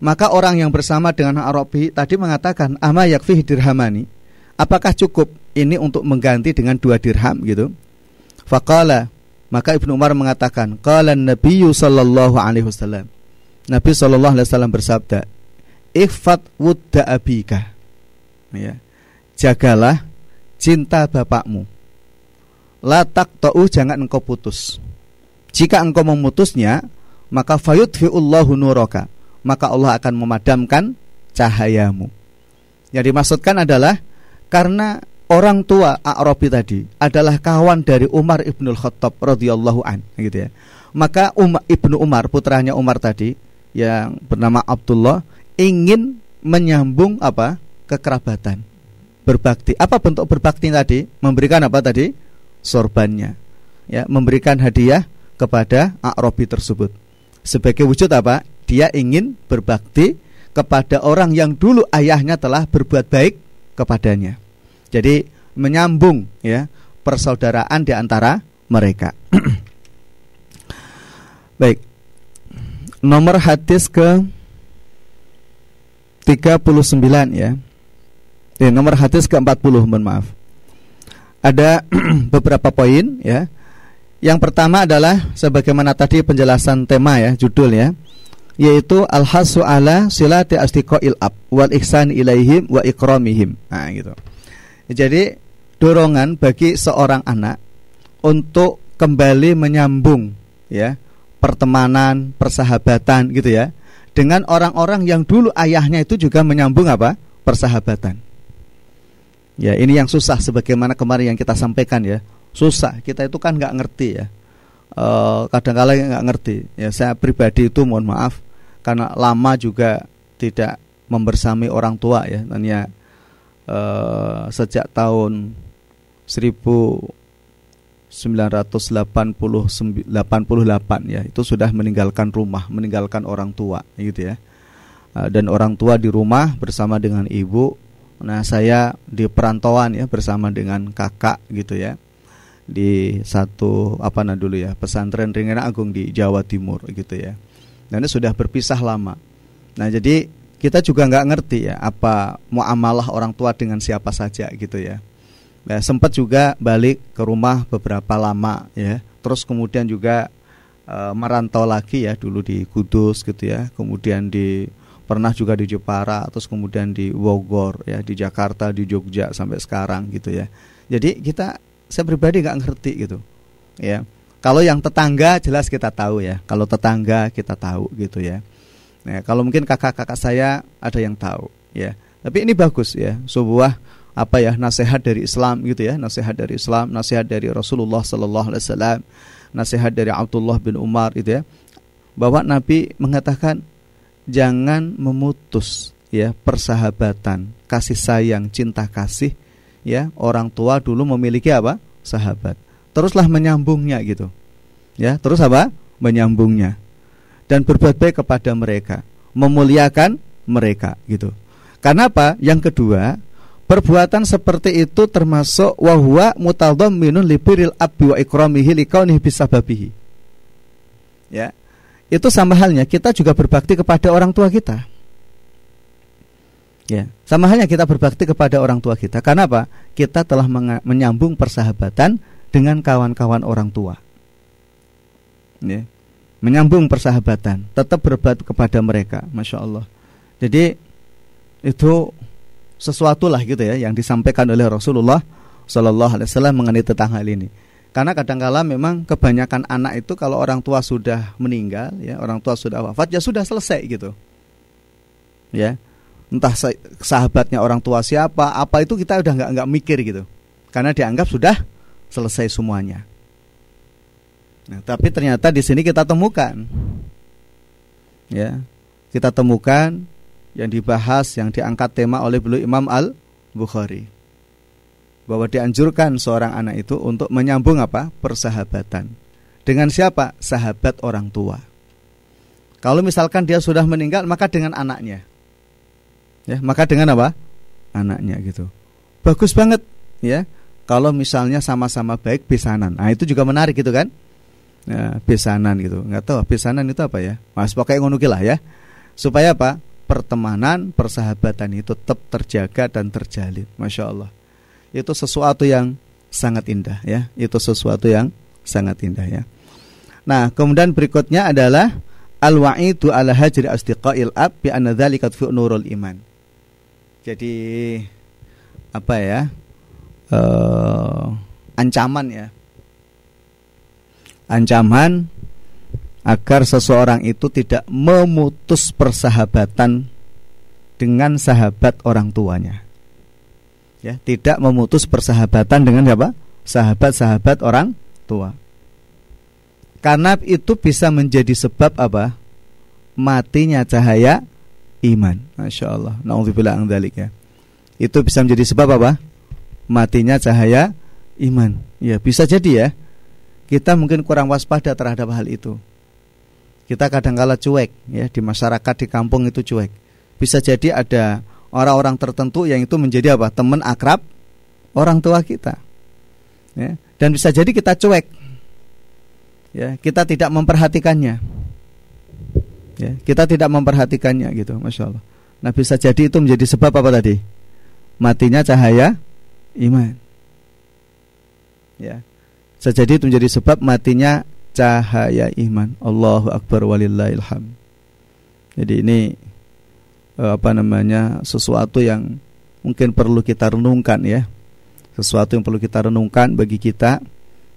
Maka orang yang bersama dengan Arabi tadi mengatakan ama yakfi dirhamani. Apakah cukup ini untuk mengganti dengan dua dirham gitu? Faqala maka Ibnu Umar mengatakan qala Nabi sallallahu alaihi wasallam. Nabi sallallahu alaihi wasallam bersabda, "Ifat wudda abika." Ya. Jagalah cinta bapakmu. La taqta'u jangan engkau putus. Jika engkau memutusnya, maka fayudfi'ullahu nuraka maka Allah akan memadamkan cahayamu. Yang dimaksudkan adalah karena orang tua A'rabi tadi adalah kawan dari Umar ibnul Khattab radhiyallahu an, gitu ya. Maka um, ibnu Umar putranya Umar tadi yang bernama Abdullah ingin menyambung apa kekerabatan berbakti. Apa bentuk berbakti tadi? Memberikan apa tadi? Sorbannya, ya, memberikan hadiah kepada A'rabi tersebut. Sebagai wujud apa? dia ingin berbakti kepada orang yang dulu ayahnya telah berbuat baik kepadanya. Jadi menyambung ya persaudaraan di antara mereka. *clears throat* baik. Nomor hadis ke 39 ya. Eh, nomor hadis ke-40 mohon maaf. Ada *clears throat* beberapa poin ya. Yang pertama adalah sebagaimana tadi penjelasan tema ya, judul ya yaitu al-hasu ala silati astiqail ab wal ihsan ilaihim wa ikramihim. Nah, gitu. Jadi dorongan bagi seorang anak untuk kembali menyambung ya pertemanan, persahabatan gitu ya dengan orang-orang yang dulu ayahnya itu juga menyambung apa? persahabatan. Ya, ini yang susah sebagaimana kemarin yang kita sampaikan ya. Susah, kita itu kan nggak ngerti ya. Uh, kadang-kala nggak ngerti. Ya, saya pribadi itu mohon maaf karena lama juga tidak membersami orang tua ya tanya uh, sejak tahun 1988 ya itu sudah meninggalkan rumah meninggalkan orang tua gitu ya uh, dan orang tua di rumah bersama dengan ibu nah saya di perantauan ya bersama dengan kakak gitu ya di satu apa nah dulu ya pesantren Ringan Agung di Jawa Timur gitu ya dan sudah berpisah lama. Nah jadi kita juga nggak ngerti ya apa muamalah orang tua dengan siapa saja gitu ya. Ya, sempat juga balik ke rumah beberapa lama ya. Terus kemudian juga e, merantau lagi ya dulu di Kudus gitu ya. Kemudian di pernah juga di Jepara, terus kemudian di Bogor ya, di Jakarta, di Jogja sampai sekarang gitu ya. Jadi kita saya pribadi nggak ngerti gitu. Ya. Kalau yang tetangga jelas kita tahu ya. Kalau tetangga kita tahu gitu ya. Nah, kalau mungkin kakak-kakak saya ada yang tahu ya. Tapi ini bagus ya, sebuah apa ya nasihat dari Islam gitu ya, nasihat dari Islam, nasihat dari Rasulullah sallallahu alaihi wasallam, nasihat dari Abdullah bin Umar itu ya. Bahwa Nabi mengatakan jangan memutus ya persahabatan, kasih sayang, cinta kasih ya. Orang tua dulu memiliki apa? sahabat. Teruslah menyambungnya gitu. Ya, terus apa? menyambungnya dan berbuat baik kepada mereka, memuliakan mereka gitu. Karena apa? Yang kedua, perbuatan seperti itu termasuk wahwa minun libiril abbi wa ikramihi likaunihi bisababihi. Ya. Itu sama halnya kita juga berbakti kepada orang tua kita. Ya, sama halnya kita berbakti kepada orang tua kita. Karena apa? Kita telah menyambung persahabatan dengan kawan-kawan orang tua. Ya menyambung persahabatan, tetap berbuat kepada mereka, masya Allah. Jadi itu sesuatu lah gitu ya yang disampaikan oleh Rasulullah Shallallahu Alaihi Wasallam mengenai tentang hal ini. Karena kadangkala memang kebanyakan anak itu kalau orang tua sudah meninggal, ya orang tua sudah wafat, ya sudah selesai gitu. Ya, entah sahabatnya orang tua siapa, apa itu kita udah nggak nggak mikir gitu, karena dianggap sudah selesai semuanya. Nah, tapi ternyata di sini kita temukan ya. Kita temukan yang dibahas yang diangkat tema oleh beliau Imam Al Bukhari bahwa dianjurkan seorang anak itu untuk menyambung apa? persahabatan. Dengan siapa? Sahabat orang tua. Kalau misalkan dia sudah meninggal maka dengan anaknya. Ya, maka dengan apa? Anaknya gitu. Bagus banget ya. Kalau misalnya sama-sama baik besanan. Nah, itu juga menarik gitu kan? ya, besanan gitu nggak tahu besanan itu apa ya mas pakai ngono lah ya supaya apa pertemanan persahabatan itu tetap terjaga dan terjalin masya Allah itu sesuatu yang sangat indah ya. Itu sesuatu yang sangat indah ya. Nah kemudian berikutnya adalah al wa'idu ala hajri asdiqail ab bi anna dzalika nurul iman. Jadi apa ya uh, ancaman ya. Ancaman agar seseorang itu tidak memutus persahabatan dengan sahabat orang tuanya. Ya, tidak memutus persahabatan dengan siapa? Sahabat-sahabat orang tua. Karena itu bisa menjadi sebab apa? Matinya cahaya iman. Masya Allah. Nauzubillah ya. Itu bisa menjadi sebab apa? Matinya cahaya iman. Ya, bisa jadi ya kita mungkin kurang waspada terhadap hal itu. Kita kadang-kala cuek ya di masyarakat di kampung itu cuek. Bisa jadi ada orang-orang tertentu yang itu menjadi apa? teman akrab orang tua kita. Ya, dan bisa jadi kita cuek. Ya, kita tidak memperhatikannya. Ya, kita tidak memperhatikannya gitu, masya Allah. Nah bisa jadi itu menjadi sebab apa tadi? Matinya cahaya iman. Ya, Sejadi itu menjadi sebab matinya cahaya iman. Allahu akbar walillahilham. Jadi ini eh, apa namanya? sesuatu yang mungkin perlu kita renungkan ya. Sesuatu yang perlu kita renungkan bagi kita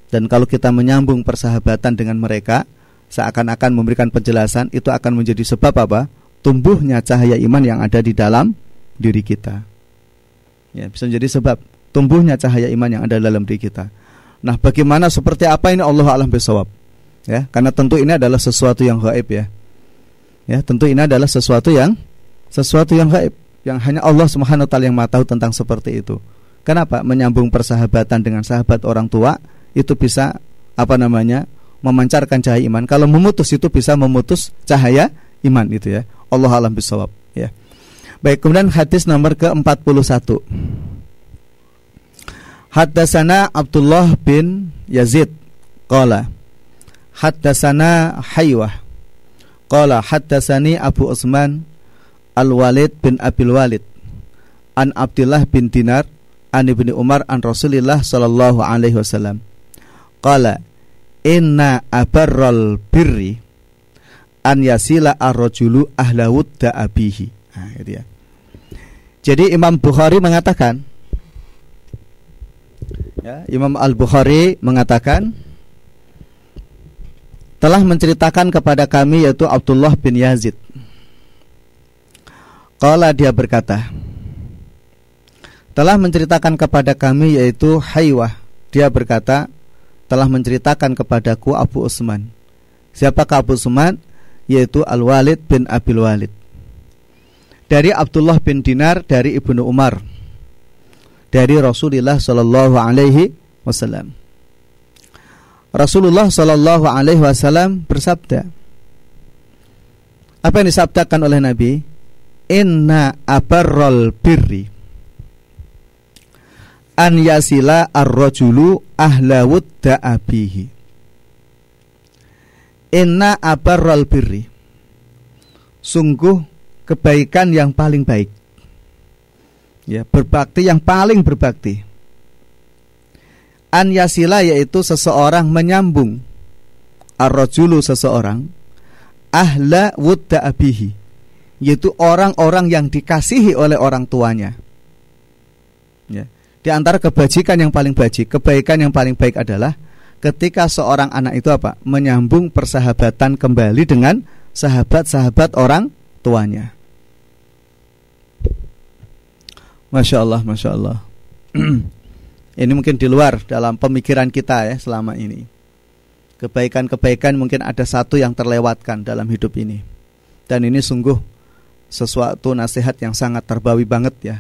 dan kalau kita menyambung persahabatan dengan mereka seakan-akan memberikan penjelasan itu akan menjadi sebab apa? tumbuhnya cahaya iman yang ada di dalam diri kita. Ya, bisa menjadi sebab tumbuhnya cahaya iman yang ada dalam diri kita. Nah, bagaimana seperti apa ini Allah alam besawab. Ya, karena tentu ini adalah sesuatu yang gaib ya. Ya, tentu ini adalah sesuatu yang sesuatu yang gaib yang hanya Allah Subhanahu taala yang tahu tentang seperti itu. Kenapa? Menyambung persahabatan dengan sahabat orang tua itu bisa apa namanya? memancarkan cahaya iman. Kalau memutus itu bisa memutus cahaya iman itu ya. Allah alam bisawab ya. Baik, kemudian hadis nomor ke-41. Haddasana Abdullah bin Yazid Qala Haddasana Haywah Qala haddasani Abu Usman Al-Walid bin Abil Walid An Abdullah bin Dinar an ibni Umar an Rasulillah sallallahu alaihi wasallam qala inna abarral birri an yasila ar-rajulu ahlawud abihi nah, gitu ya. Jadi Imam Bukhari mengatakan ya, Imam Al-Bukhari mengatakan telah menceritakan kepada kami yaitu Abdullah bin Yazid. Qala dia berkata, telah menceritakan kepada kami yaitu Haywah. Dia berkata, telah menceritakan kepadaku Abu Usman. Siapakah Abu Usman? Yaitu Al-Walid bin Abil Walid. Dari Abdullah bin Dinar dari Ibnu Umar. Dari Rasulullah Shallallahu alaihi wasallam. Rasulullah Shallallahu Alaihi Wasallam bersabda. Apa yang disabdakan oleh Nabi? Inna abarrol birri an yasila ar-rajulu ahla wudda abihi. Inna abarrol birri. Sungguh kebaikan yang paling baik. Ya, berbakti yang paling berbakti An yasila yaitu seseorang menyambung Ar-rajulu seseorang Ahla wudda abihi Yaitu orang-orang yang dikasihi oleh orang tuanya ya. Di antara kebajikan yang paling baik Kebaikan yang paling baik adalah Ketika seorang anak itu apa? Menyambung persahabatan kembali dengan Sahabat-sahabat orang tuanya Masya Allah, Masya Allah *clears throat* Ini mungkin di luar dalam pemikiran kita ya selama ini. Kebaikan-kebaikan mungkin ada satu yang terlewatkan dalam hidup ini. Dan ini sungguh sesuatu nasihat yang sangat terbawi banget ya.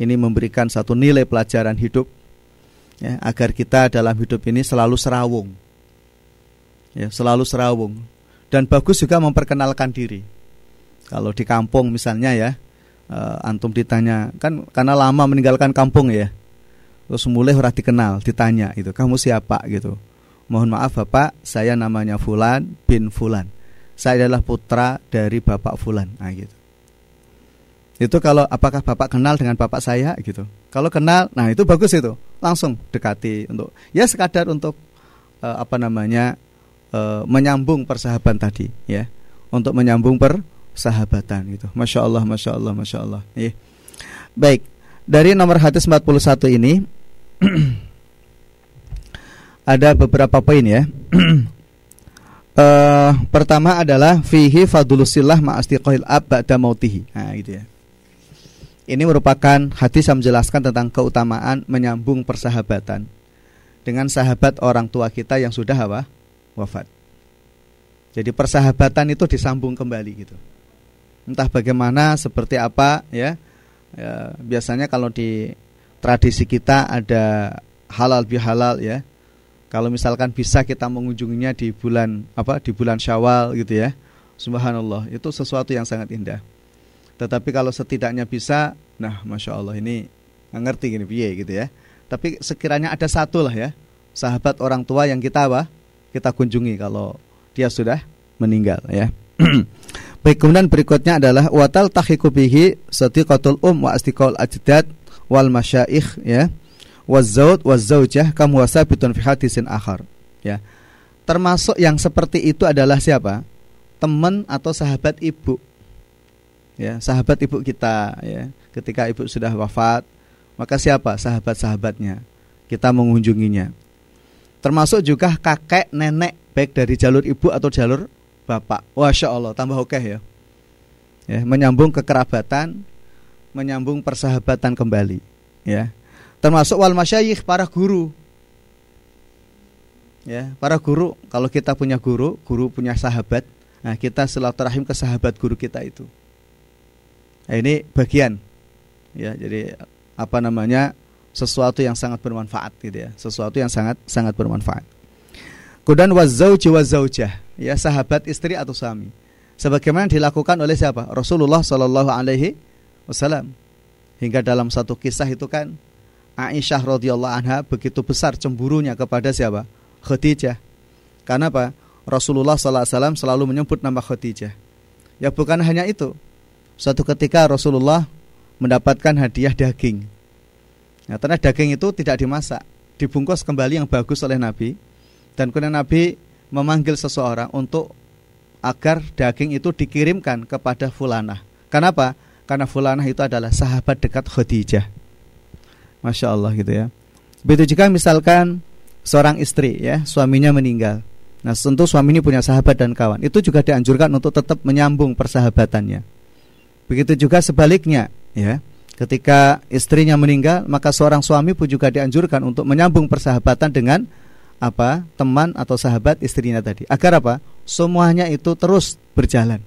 Ini memberikan satu nilai pelajaran hidup ya, agar kita dalam hidup ini selalu serawung. Ya, selalu serawung. Dan bagus juga memperkenalkan diri. Kalau di kampung misalnya ya, uh, antum ditanya kan karena lama meninggalkan kampung ya terus mulai ora dikenal ditanya itu kamu siapa gitu mohon maaf bapak saya namanya Fulan bin Fulan saya adalah putra dari bapak Fulan nah gitu itu kalau apakah bapak kenal dengan bapak saya gitu kalau kenal nah itu bagus itu langsung dekati untuk ya sekadar untuk uh, apa namanya uh, menyambung persahabatan tadi ya untuk menyambung persahabatan gitu masya Allah masya Allah masya Allah ya. baik dari nomor hadis 41 ini *clears throat* ada beberapa poin ya. uh, *clears throat* pertama adalah fihi fadulusillah ma'astiqohil ab ba'da mautihi. Nah, gitu ya. Ini merupakan hadis yang menjelaskan tentang keutamaan menyambung persahabatan dengan sahabat orang tua kita yang sudah apa? wafat. Jadi persahabatan itu disambung kembali gitu. Entah bagaimana, seperti apa ya. ya biasanya kalau di tradisi kita ada halal bihalal ya. Kalau misalkan bisa kita mengunjunginya di bulan apa di bulan Syawal gitu ya. Subhanallah, itu sesuatu yang sangat indah. Tetapi kalau setidaknya bisa, nah masya Allah ini ngerti gini biye gitu ya. Tapi sekiranya ada satu lah ya, sahabat orang tua yang kita apa? Kita kunjungi kalau dia sudah meninggal ya. *clears throat* Baik, kemudian berikutnya adalah watal tahiku bihi sadiqatul um wa astiqal ajdad wal masyaikh ya wazaud wazaujah kam wasabitun fi hadisin akhar ya termasuk yang seperti itu adalah siapa teman atau sahabat ibu ya sahabat ibu kita ya. Ketika ibu sudah wafat maka siapa sahabat-sahabatnya? Kita mengunjunginya. Termasuk juga kakek nenek baik dari jalur ibu atau jalur bapak. Masya Allah tambah oke okay ya. Ya menyambung kekerabatan menyambung persahabatan kembali ya. Termasuk wal masyayikh para guru. Ya para guru kalau kita punya guru guru punya sahabat nah kita silaturahim ke sahabat guru kita itu nah, ini bagian ya jadi apa namanya sesuatu yang sangat bermanfaat gitu ya sesuatu yang sangat sangat bermanfaat kemudian wazauji wazaujah ya sahabat istri atau suami sebagaimana dilakukan oleh siapa Rasulullah Shallallahu Alaihi wasallam. Hingga dalam satu kisah itu kan Aisyah radhiyallahu anha begitu besar cemburunya kepada siapa? Khadijah. Karena apa? Rasulullah SAW selalu menyebut nama Khadijah. Ya bukan hanya itu. Suatu ketika Rasulullah mendapatkan hadiah daging. Ya, karena daging itu tidak dimasak, dibungkus kembali yang bagus oleh Nabi dan kemudian Nabi memanggil seseorang untuk agar daging itu dikirimkan kepada fulanah. Kenapa? Karena fulanah itu adalah sahabat dekat Khadijah. Masya Allah gitu ya. Begitu juga misalkan seorang istri ya, suaminya meninggal. Nah, tentu suami ini punya sahabat dan kawan. Itu juga dianjurkan untuk tetap menyambung persahabatannya. Begitu juga sebaliknya, ya. Ketika istrinya meninggal, maka seorang suami pun juga dianjurkan untuk menyambung persahabatan dengan apa? teman atau sahabat istrinya tadi. Agar apa? Semuanya itu terus berjalan.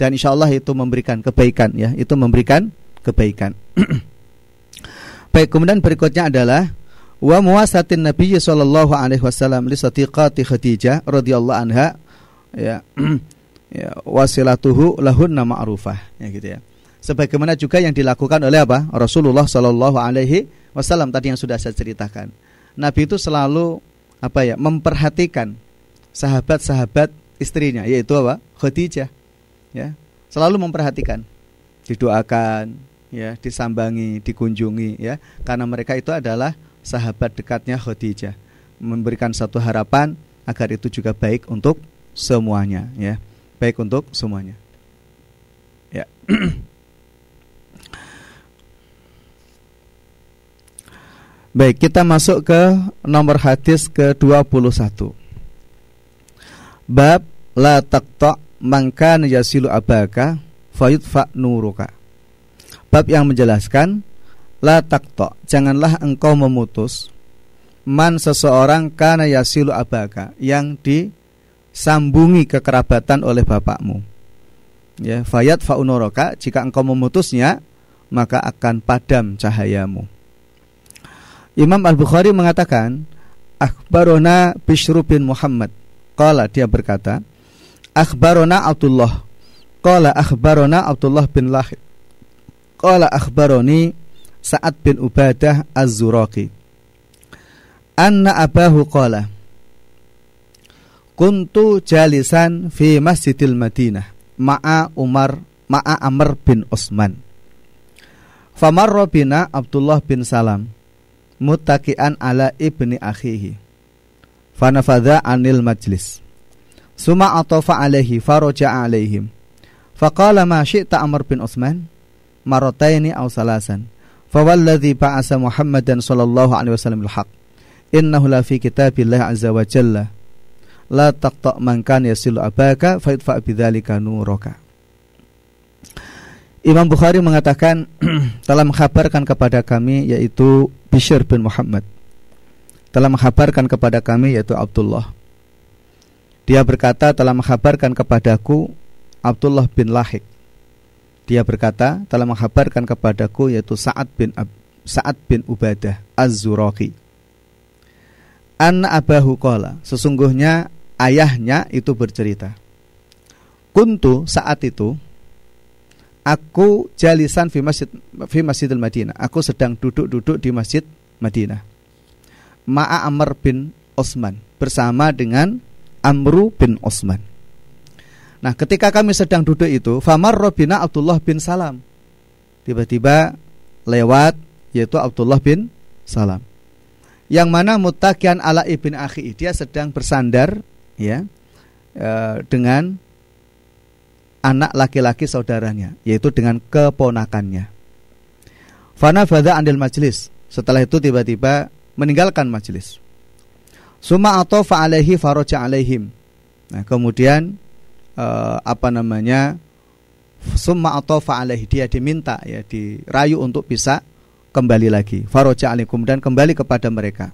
Dan insya Allah itu memberikan kebaikan ya, itu memberikan kebaikan. *clears throat* Baik, kemudian berikutnya adalah wa muwasatin Nabi sallallahu alaihi wasallam li Khadijah radhiyallahu anha ya *clears throat* ya wasilatuhu lahunna ma'rufah ya gitu ya. Sebagaimana juga yang dilakukan oleh apa? Rasulullah sallallahu alaihi wasallam tadi yang sudah saya ceritakan. Nabi itu selalu apa ya? memperhatikan sahabat-sahabat istrinya yaitu apa? Khadijah. Ya. Selalu memperhatikan. Didoakan, ya, disambangi, dikunjungi ya. Karena mereka itu adalah sahabat dekatnya Khadijah memberikan satu harapan agar itu juga baik untuk semuanya ya baik untuk semuanya ya *clears throat* Baik, kita masuk ke nomor hadis ke-21. Bab la taqta mangkan yasilu abaka fayudfa nuruka. Bab yang menjelaskan La takto, janganlah engkau memutus man seseorang karena yasilu abaka yang disambungi kekerabatan oleh bapakmu. Ya, fayat faunoroka jika engkau memutusnya maka akan padam cahayamu. Imam Al-Bukhari mengatakan Akhbarona Bishru bin Muhammad Qala dia berkata Akhbarona Abdullah Qala akhbarona Abdullah bin Lahid Qala akhbaroni Sa'ad bin Ubadah Az-Zuraqi Anna abahu qala Kuntu jalisan fi masjidil Madinah Ma'a Umar Ma'a Amr bin Utsman Famarra bina Abdullah bin Salam Muttaki'an ala ibni akhihi. Fanafadha anil majlis. Suma atofa alaihi faroja alaihim. Faqala ma syi'ta Amr bin Utsman Marotaini aw salasan. Fawalladhi ba'asa Muhammadan sallallahu alaihi wasallam al-haq. Innahu la fi kitabillah azza wa jalla. La taqta' man kan yasilu abaka fa idfa' bidzalika nuraka. Imam Bukhari mengatakan *clears throat* telah menghabarkan kepada kami yaitu Bishr bin Muhammad. Telah menghabarkan kepada kami yaitu Abdullah. Dia berkata telah menghabarkan kepadaku Abdullah bin Lahik dia berkata telah menghabarkan kepadaku yaitu Sa'ad bin Ab, Sa'ad bin Ubadah Az-Zuraqi. Anna abahu qala, sesungguhnya ayahnya itu bercerita. Kuntu saat itu aku jalisan fi masjid fi Masjidil Madinah. Aku sedang duduk-duduk di Masjid Madinah. Ma'a Amr bin Osman bersama dengan Amru bin Osman. Nah, ketika kami sedang duduk itu, Famar Robina Abdullah bin Salam. Tiba-tiba lewat yaitu Abdullah bin Salam. Yang mana mutakian ala ibn akhi dia sedang bersandar ya e, dengan anak laki-laki saudaranya yaitu dengan keponakannya. Fana fadha andil majlis. Setelah itu tiba-tiba meninggalkan majlis. Suma atau fa'alaihi faroja alaihim. Nah, kemudian uh, apa namanya summa atau fa'alaihi dia diminta ya dirayu untuk bisa kembali lagi faroja alaikum dan kembali kepada mereka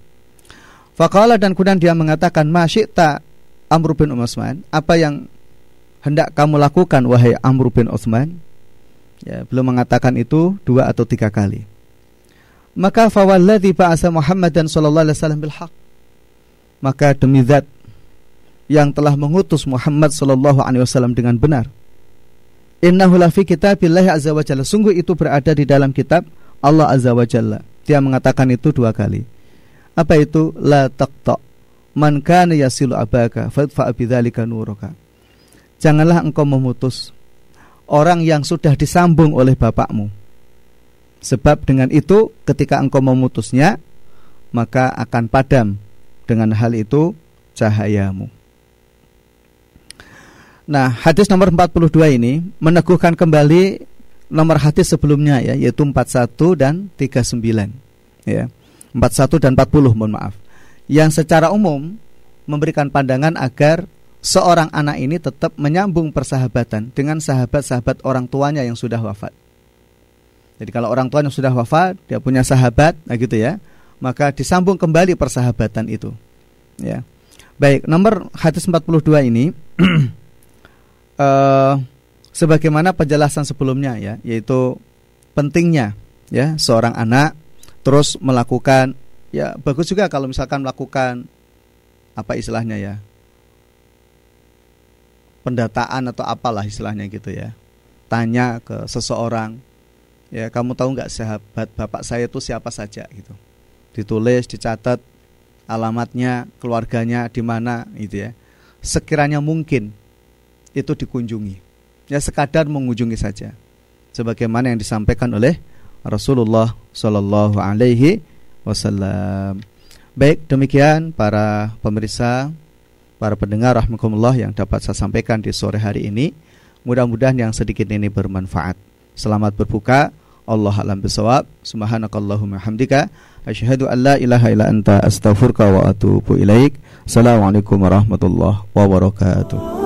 Fakala dan kemudian dia mengatakan masyikta Amr bin Utsman apa yang hendak kamu lakukan wahai Amr bin Utsman ya belum mengatakan itu dua atau tiga kali maka fawalladzi ba'asa Muhammadan sallallahu alaihi wasallam bil maka demi zat yang telah mengutus Muhammad sallallahu alaihi wasallam dengan benar. Innahu la fi kitabillahi azza wa jalla. Sungguh itu berada di dalam kitab Allah azza wa jalla. Dia mengatakan itu dua kali. Apa itu? La taqta. Man kana yasilu abaka fadfa bidzalika nuruka. Janganlah engkau memutus orang yang sudah disambung oleh bapakmu. Sebab dengan itu ketika engkau memutusnya maka akan padam dengan hal itu cahayamu. Nah, hadis nomor 42 ini meneguhkan kembali nomor hadis sebelumnya ya, yaitu 41 dan 39. Ya. 41 dan 40, mohon maaf. Yang secara umum memberikan pandangan agar seorang anak ini tetap menyambung persahabatan dengan sahabat-sahabat orang tuanya yang sudah wafat. Jadi kalau orang tua yang sudah wafat, dia punya sahabat, nah gitu ya, maka disambung kembali persahabatan itu. Ya. Baik, nomor hadis 42 ini uh, *clears throat* sebagaimana penjelasan sebelumnya ya, yaitu pentingnya ya seorang anak terus melakukan ya bagus juga kalau misalkan melakukan apa istilahnya ya pendataan atau apalah istilahnya gitu ya tanya ke seseorang ya kamu tahu nggak sahabat bapak saya itu siapa saja gitu ditulis dicatat alamatnya keluarganya di mana gitu ya sekiranya mungkin itu dikunjungi. Ya sekadar mengunjungi saja. Sebagaimana yang disampaikan oleh Rasulullah Shallallahu alaihi wasallam. Baik, demikian para pemirsa, para pendengar rahmatullah yang dapat saya sampaikan di sore hari ini. Mudah-mudahan yang sedikit ini bermanfaat. Selamat berbuka. Allah alam bisawab. Subhanakallahumma hamdika asyhadu an la ilaha illa anta astaghfiruka wa atubu ilaik. Assalamualaikum warahmatullahi wabarakatuh.